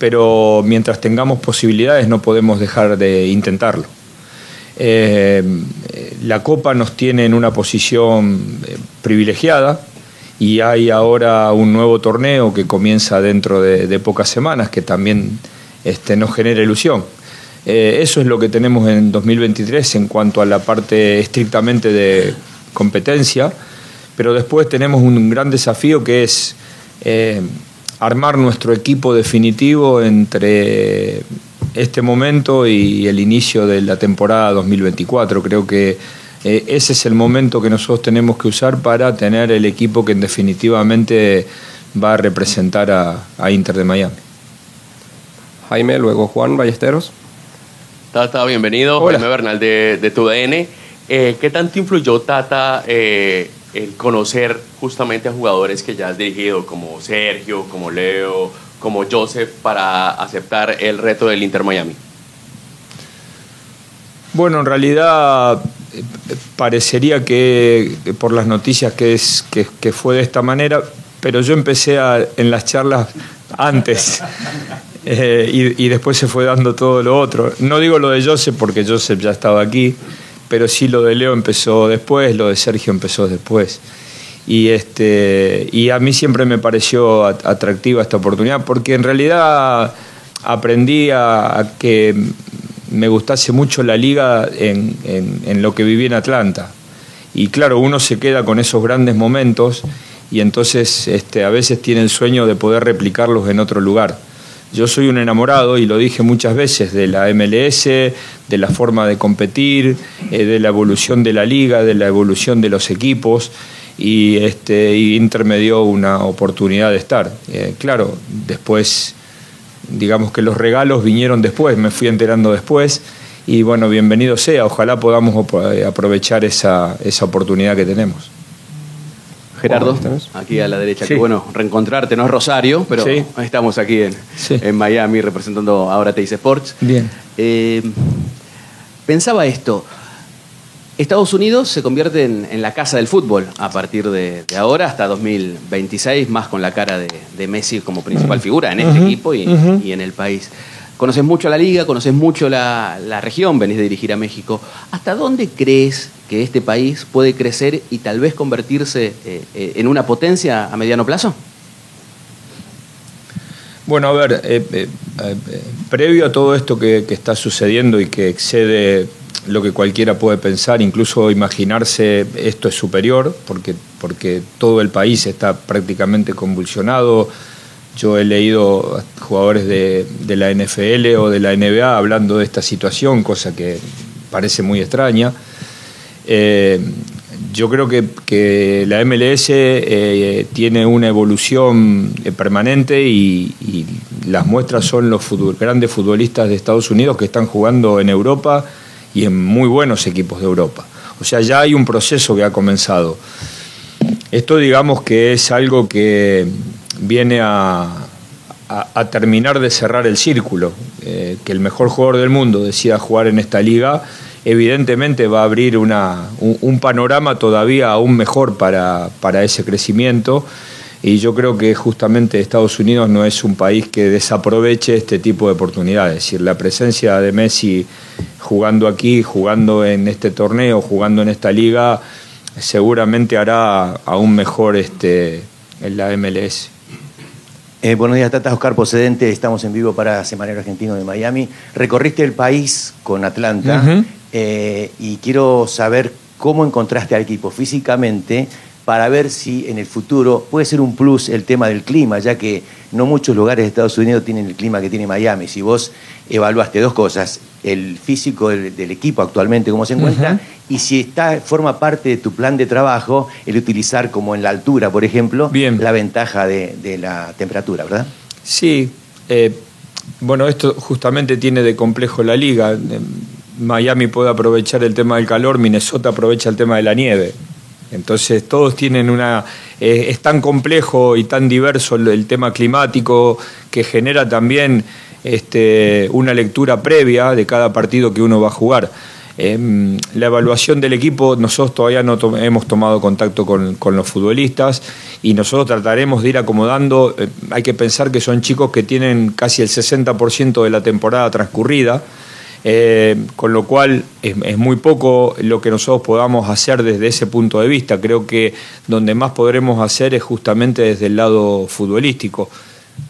pero mientras tengamos posibilidades no podemos dejar de intentarlo. Eh, la Copa nos tiene en una posición eh, privilegiada y hay ahora un nuevo torneo que comienza dentro de, pocas semanas que también este, nos genera ilusión. Eso es lo que tenemos en 2023 en cuanto a la parte estrictamente de competencia, pero después tenemos un gran desafío que es eh, armar nuestro equipo definitivo entre este momento y el inicio de la temporada 2024. Creo que eh, ese es el momento que nosotros tenemos que usar para tener el equipo que definitivamente va a representar a, a Inter de Miami. Jaime, luego Juan Ballesteros. Tata, bienvenido. Hola. Jaime Bernal de, de TUDN. Eh, ¿Qué tanto influyó Tata eh, el conocer justamente a jugadores que ya has dirigido, como Sergio, como Leo, como Joseph, para aceptar el reto del Inter Miami? Bueno, en realidad eh, parecería que por las noticias que, es, que, que fue de esta manera, pero yo empecé a- en las charlas antes *laughs* eh, y, y después se fue dando todo lo otro. No digo lo de Joseph porque Joseph ya estaba aquí, pero sí lo de Leo empezó después, lo de Sergio empezó después. Y, este, y a mí siempre me pareció at- atractiva esta oportunidad porque en realidad aprendí a, a que me gustase mucho la liga en, en- en lo que viví en Atlanta. Y claro, uno se queda con esos grandes momentos y entonces este, a veces tiene el sueño de poder replicarlos en otro lugar. Yo soy un enamorado, y lo dije muchas veces, de la MLS, de la forma de competir, eh, de la evolución de la liga, de la evolución de los equipos. y, este, y Inter me dio una oportunidad de estar. Eh, claro, después, digamos que los regalos vinieron después, me fui enterando después y bueno, bienvenido sea, ojalá podamos eh, aprovechar esa, esa oportunidad que tenemos. Gerardo, aquí a la derecha. Sí. Que bueno, reencontrarte, no es Rosario, pero Sí. estamos aquí en, en Miami representando ahora Teis Sports. Bien. Eh, pensaba esto. Estados Unidos se convierte en, en la casa del fútbol a partir de, de ahora hasta 2026, más con la cara de, de Messi como principal figura en este equipo y en el país. Conoces mucho la liga, conoces mucho la, la región, venís de dirigir a México. ¿Hasta dónde crees que este país puede crecer y tal vez convertirse eh, eh, en una potencia a mediano plazo? Bueno, a ver, eh, previo a todo esto que, que está sucediendo y que excede lo que cualquiera puede pensar, incluso imaginarse esto es superior, porque, porque todo el país está prácticamente convulsionado. Yo he leído jugadores de, la NFL o de la NBA hablando de esta situación, cosa que parece muy extraña. Eh, yo creo que, la MLS eh, tiene una evolución eh, permanente y, las muestras son los grandes futbolistas de Estados Unidos que están jugando en Europa y en muy buenos equipos de Europa. O sea, ya hay un proceso que ha comenzado. Esto digamos que es algo que viene a, terminar de cerrar el círculo. Eh, que el mejor jugador del mundo decida jugar en esta liga, evidentemente va a abrir una- un, un panorama todavía aún mejor para, para ese crecimiento. Y yo creo que justamente Estados Unidos no es un país que desaproveche este tipo de oportunidades. Es decir, la presencia de Messi jugando aquí, jugando en este torneo, jugando en esta liga, seguramente hará aún mejor este, en la MLS. Eh, buenos días, Tata Oscar Procedente. Estamos en vivo para Semanero Argentino de Miami. Recorriste el país con Atlanta eh, y quiero saber cómo encontraste al equipo físicamente para ver si en el futuro puede ser un plus el tema del clima, ya que no muchos lugares de Estados Unidos tienen el clima que tiene Miami. Si vos evaluaste dos cosas, el físico del, del equipo actualmente, cómo se encuentra, y si está, forma parte de tu plan de trabajo el utilizar como en la altura, por ejemplo, la ventaja de, de la temperatura, ¿verdad? Sí, eh, bueno, esto justamente tiene de complejo la liga. Miami puede aprovechar el tema del calor, Minnesota aprovecha el tema de la nieve. Entonces todos tienen una... eh, es tan complejo y tan diverso el, el tema climático que genera también este, una lectura previa de cada partido que uno va a jugar. Em, la evaluación del equipo, nosotros todavía no hemos tomado contacto con, los futbolistas y nosotros trataremos de ir acomodando. eh, hay que pensar que son chicos que tienen casi el 60% de la temporada transcurrida, eh, con lo cual es muy poco lo que nosotros podamos hacer desde ese punto de vista. Creo que donde más podremos hacer es justamente desde el lado futbolístico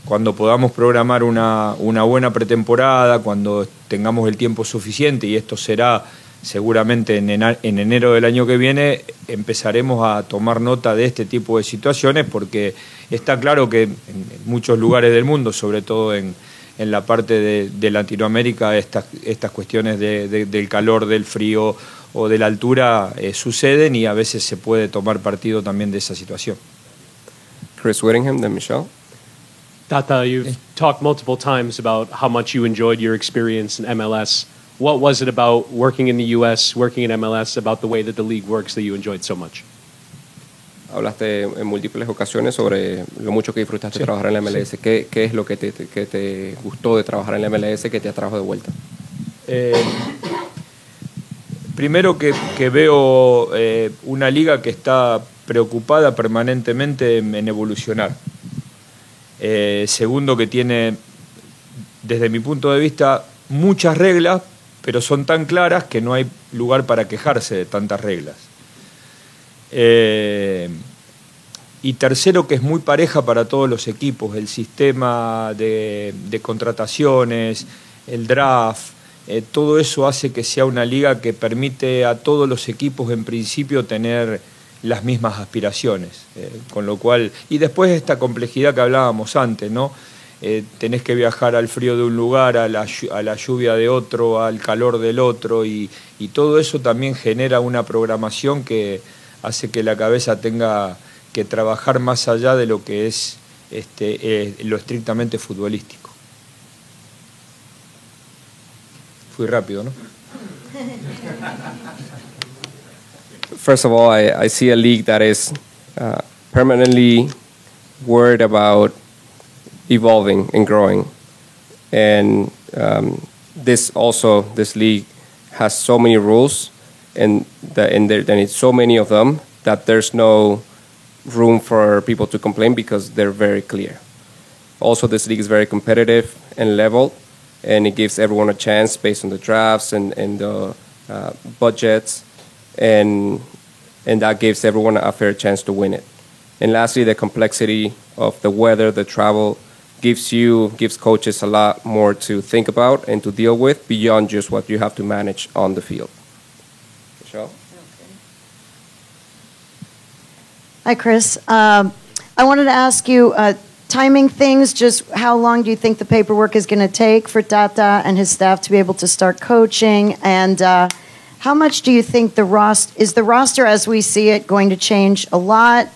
cuando podamos programar una, buena pretemporada, cuando tengamos el tiempo suficiente, y esto será seguramente en, enero del año que viene, empezaremos a tomar nota de este tipo de situaciones, porque está claro que en muchos lugares del mundo, sobre todo en, la parte de, de Latinoamérica, estas, estas cuestiones de- de- del calor, del frío o de la altura eh, suceden y a veces se puede tomar partido también de esa situación. Chris Whittingham, then Michelle. Tata, you've talked multiple times about how much you enjoyed your experience in MLS. What was it about working in the U.S., working in MLS, about the way that the league works that you enjoyed so much? Hablaste en múltiples ocasiones sobre lo mucho que disfrutaste Sí, trabajar en la MLS. ¿Qué, qué es lo que te, te- que te gustó de trabajar en la MLS que te atrajo de vuelta? Eh, primero que, que veo eh, una liga que está preocupada permanentemente en, en evolucionar. Eh, segundo que tiene, desde mi punto de vista, muchas reglas, pero son tan claras que no hay lugar para quejarse de tantas reglas. Eh, y tercero, que es muy pareja para todos los equipos, el sistema de, contrataciones, el draft, eh, todo eso hace que sea una liga que permite a todos los equipos en principio tener las mismas aspiraciones. eh, con lo cual, y después esta complejidad que hablábamos antes, ¿no? Eh, tenés que viajar al frío de un lugar, a la, a la lluvia de otro, al calor del otro, y, y todo eso también genera una programación que hace que la cabeza tenga que trabajar más allá de lo que es este, eh, lo estrictamente futbolístico. Fui rápido, ¿no? *laughs* First of all, I, I see a league that is uh, permanently worried about evolving and growing. And um, this also, this league has so many rules and, the, and, there, and it's so many of them that there's no room for people to complain because they're very clear. Also, this league is very competitive and level, and it gives everyone a chance based on the drafts and, and the uh, budgets, and, and that gives everyone a fair chance to win it. And lastly, the complexity of the weather, the travel, gives you gives coaches a lot more to think about and to deal with beyond just what you have to manage on the field. Michelle? Hi, Chris. Um, I wanted to ask you uh, timing things. Just how long do you think the paperwork is going to take for Tata and his staff to be able to start coaching? And uh, how much do you think the roster is the roster as we see it going to change a lot,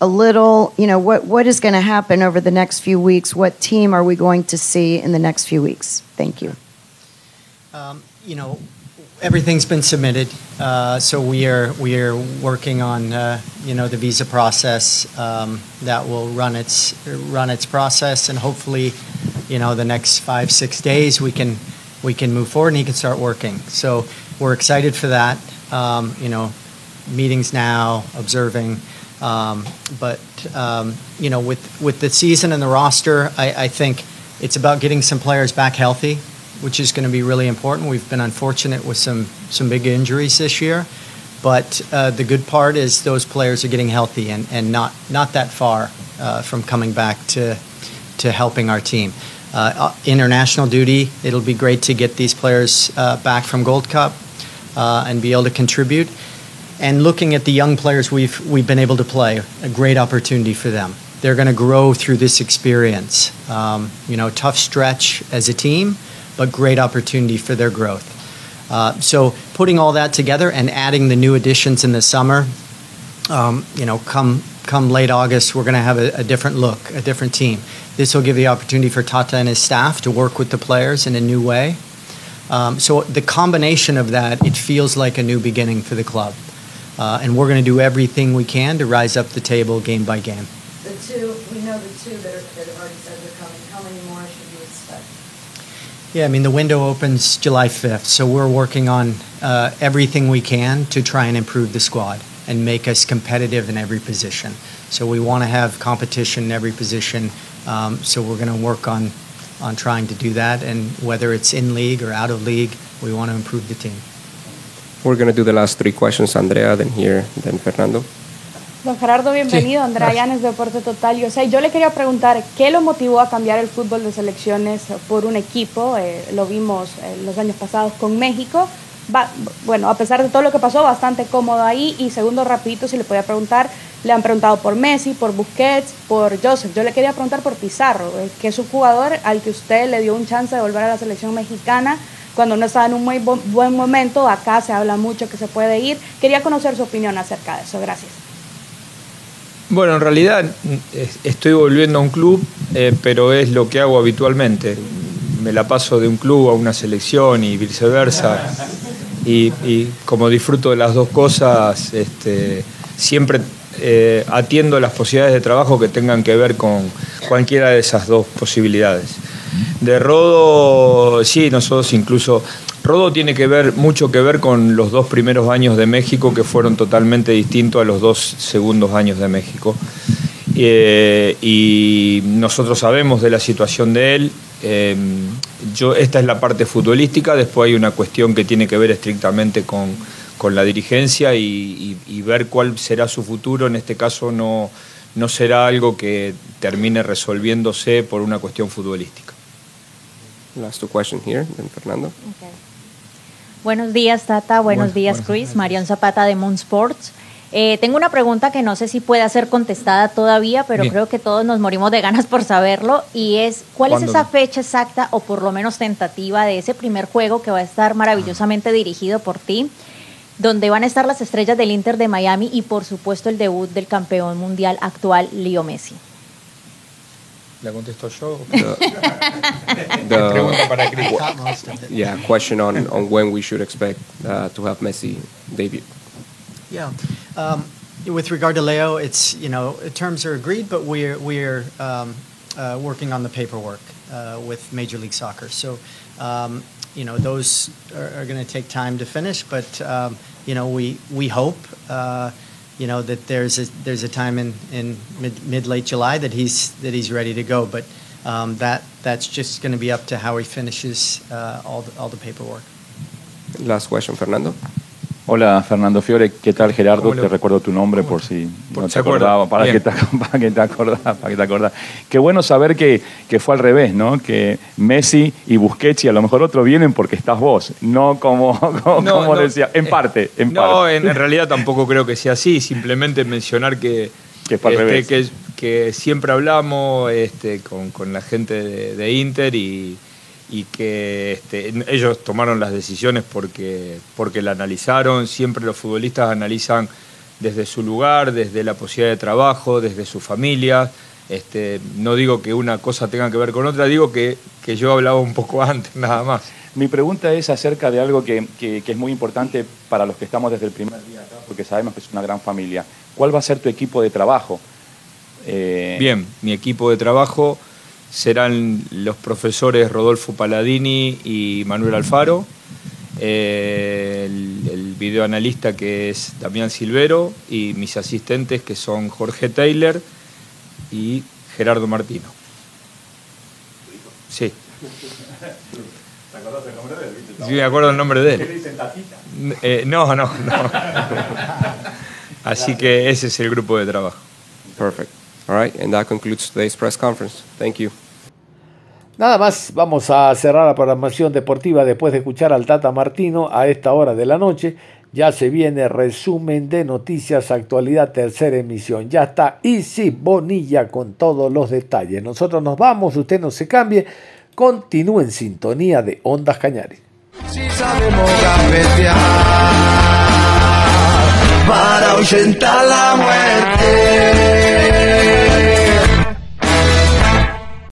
a little? You know, what what is going to happen over the next few weeks? What team are we going to see in the next few weeks? Thank you. Um, you know, everything's been submitted, uh, so we are we are working on uh, you know the visa process um, that will run its run its process, and hopefully, you know, the next five six days we can we can move forward and he can start working. So we're excited for that. Um, you know, meetings now, observing. Um, but um, you know, with with the season and the roster, I, I think it's about getting some players back healthy which is going to be really important. We've been unfortunate with some some big injuries this year, but uh, the good part is those players are getting healthy and, and not not that far uh, from coming back to to helping our team. Uh, international duty, it'll be great to get these players uh, back from Gold Cup uh, and be able to contribute. And looking at the young players we've we've been able to play, a great opportunity for them. They're going to grow through this experience. Um, you know, tough stretch as a team but great opportunity for their growth. Uh, so putting all that together and adding the new additions in the summer, um, you know, come come late August, we're going to have a, a, different look, a different team. This will give the opportunity for Tata and his staff to work with the players in a new way. Um, so the combination of that, it feels like a new beginning for the club, uh, and we're going to do everything we can to rise up the table game by game. The two, we know the two that, are, that have already said they're coming. How many more should we expect? Yeah, I mean, the window opens July 5th, so we're working on uh, everything we can to try and improve the squad and make us competitive in every position. So we want to have competition in every position, um, so we're going to work on, on trying to do that, and whether it's in league or out of league, we want to improve the team. We're going to do the last three questions, Andrea, then here, then Fernando. Don Gerardo, bienvenido. Sí, Andrea Llanes, Deporte Total. Yo, sé, yo le quería preguntar, ¿qué lo motivó a cambiar el fútbol de selecciones por un equipo? Eh, lo vimos en los años pasados con México. Va, bueno, a pesar de todo lo que pasó, bastante cómodo ahí. Y segundo, rapidito, si le podía preguntar, le han preguntado por Messi, por Busquets, por Joseph. Yo le quería preguntar por Pizarro, eh, que es un jugador al que usted le dio un chance de volver a la selección mexicana cuando no estaba en un muy buen momento. Acá se habla mucho que se puede ir. Quería conocer su opinión acerca de eso. Gracias. Bueno, en realidad estoy volviendo a un club, eh, pero es lo que hago habitualmente. Me la paso de un club a una selección y viceversa. Y, como disfruto de las dos cosas, este, siempre eh, atiendo las posibilidades de trabajo que tengan que ver con cualquiera de esas dos posibilidades. De Rodo, sí, nosotros incluso Rodo tiene que ver mucho que ver con los dos primeros años de México que fueron totalmente distintos a los dos segundos años de México. Eh, y nosotros sabemos de la situación de él. Eh, yo, esta es la parte futbolística, después hay una cuestión que tiene que ver estrictamente con, con la dirigencia y, y, y, ver cuál será su futuro. En este caso no, no será algo que termine resolviéndose por una cuestión futbolística. Last question here, Fernando. Okay. Buenos días, Tata. Buenos días, Chris. Marion Zapata de Moon Sports. Eh, tengo una pregunta que no sé si pueda ser contestada todavía, pero Bien. creo que todos nos morimos de ganas por saberlo. Y es, ¿cuál es esa fecha exacta o por lo menos tentativa de ese primer juego que va a estar maravillosamente dirigido por ti? Donde van a estar las estrellas del Inter de Miami y por supuesto el debut del campeón mundial actual, Leo Messi. La contesto yo. *laughs* *laughs* The, *laughs* yeah, question on, on when we should expect uh, to have Messi debut. Yeah. Um, with regard to Leo, it's, you know, terms are agreed, but we're, we're um, uh, working on the paperwork uh, with Major League Soccer. So, um, you know, those are, are going to take time to finish, but, um, you know, we, we hope, uh, you know, that there's a, there's a time in, in mid, mid late July that he's, that he's ready to go. But um, that, that's just going to be up to how he finishes uh, all, the, all the paperwork. Last question, Fernando. Hola Fernando Fiore, ¿qué tal Gerardo? Te recuerdo tu nombre por si no te acordaba, para que te, *laughs* para que te acordás, para que te acordás. Qué bueno saber que, que, fue al revés, ¿no? Que Messi y Busquets y a lo mejor otro vienen porque estás vos, no como, *laughs* como, no, como no, decía, en eh, parte. En no, parte. En, en, realidad tampoco creo que sea así, simplemente mencionar que, que, fue al este, revés. que, que siempre hablamos este, con, con la gente de, de Inter y y que este, ellos tomaron las decisiones porque, porque la analizaron. Siempre los futbolistas analizan desde su lugar, desde la posibilidad de trabajo, desde su familia. Este, no digo que una cosa tenga que ver con otra, digo que, que yo hablaba un poco *laughs* antes, nada más. Mi pregunta es acerca de algo que, que, que, es muy importante para los que estamos desde el primer día acá, porque sabemos que es una gran familia. ¿Cuál va a ser tu equipo de trabajo? Eh... Bien, mi equipo de trabajo serán los profesores Rodolfo Paladini y Manuel Alfaro, eh, el, el, videoanalista que es Damián Silvero y mis asistentes que son Jorge Taylor y Gerardo Martino. Sí. ¿Te acordás el nombre de él? Sí, me acuerdo el nombre de él. ¿Qué dicen tatita? Eh, no, no, no. *laughs* Así que ese es el grupo de trabajo. Perfect. All right, and that concludes today's press conference. Thank you. Nada más, vamos a cerrar la programación deportiva después de escuchar al Tata Martino a esta hora de la noche. Ya se viene resumen de noticias, actualidad, tercera emisión. Ya está Easy Bonilla con todos los detalles. Nosotros nos vamos, usted no se cambie. Continúe en sintonía de Ondas Cañares. Si sabemos para ahuyentar la muerte.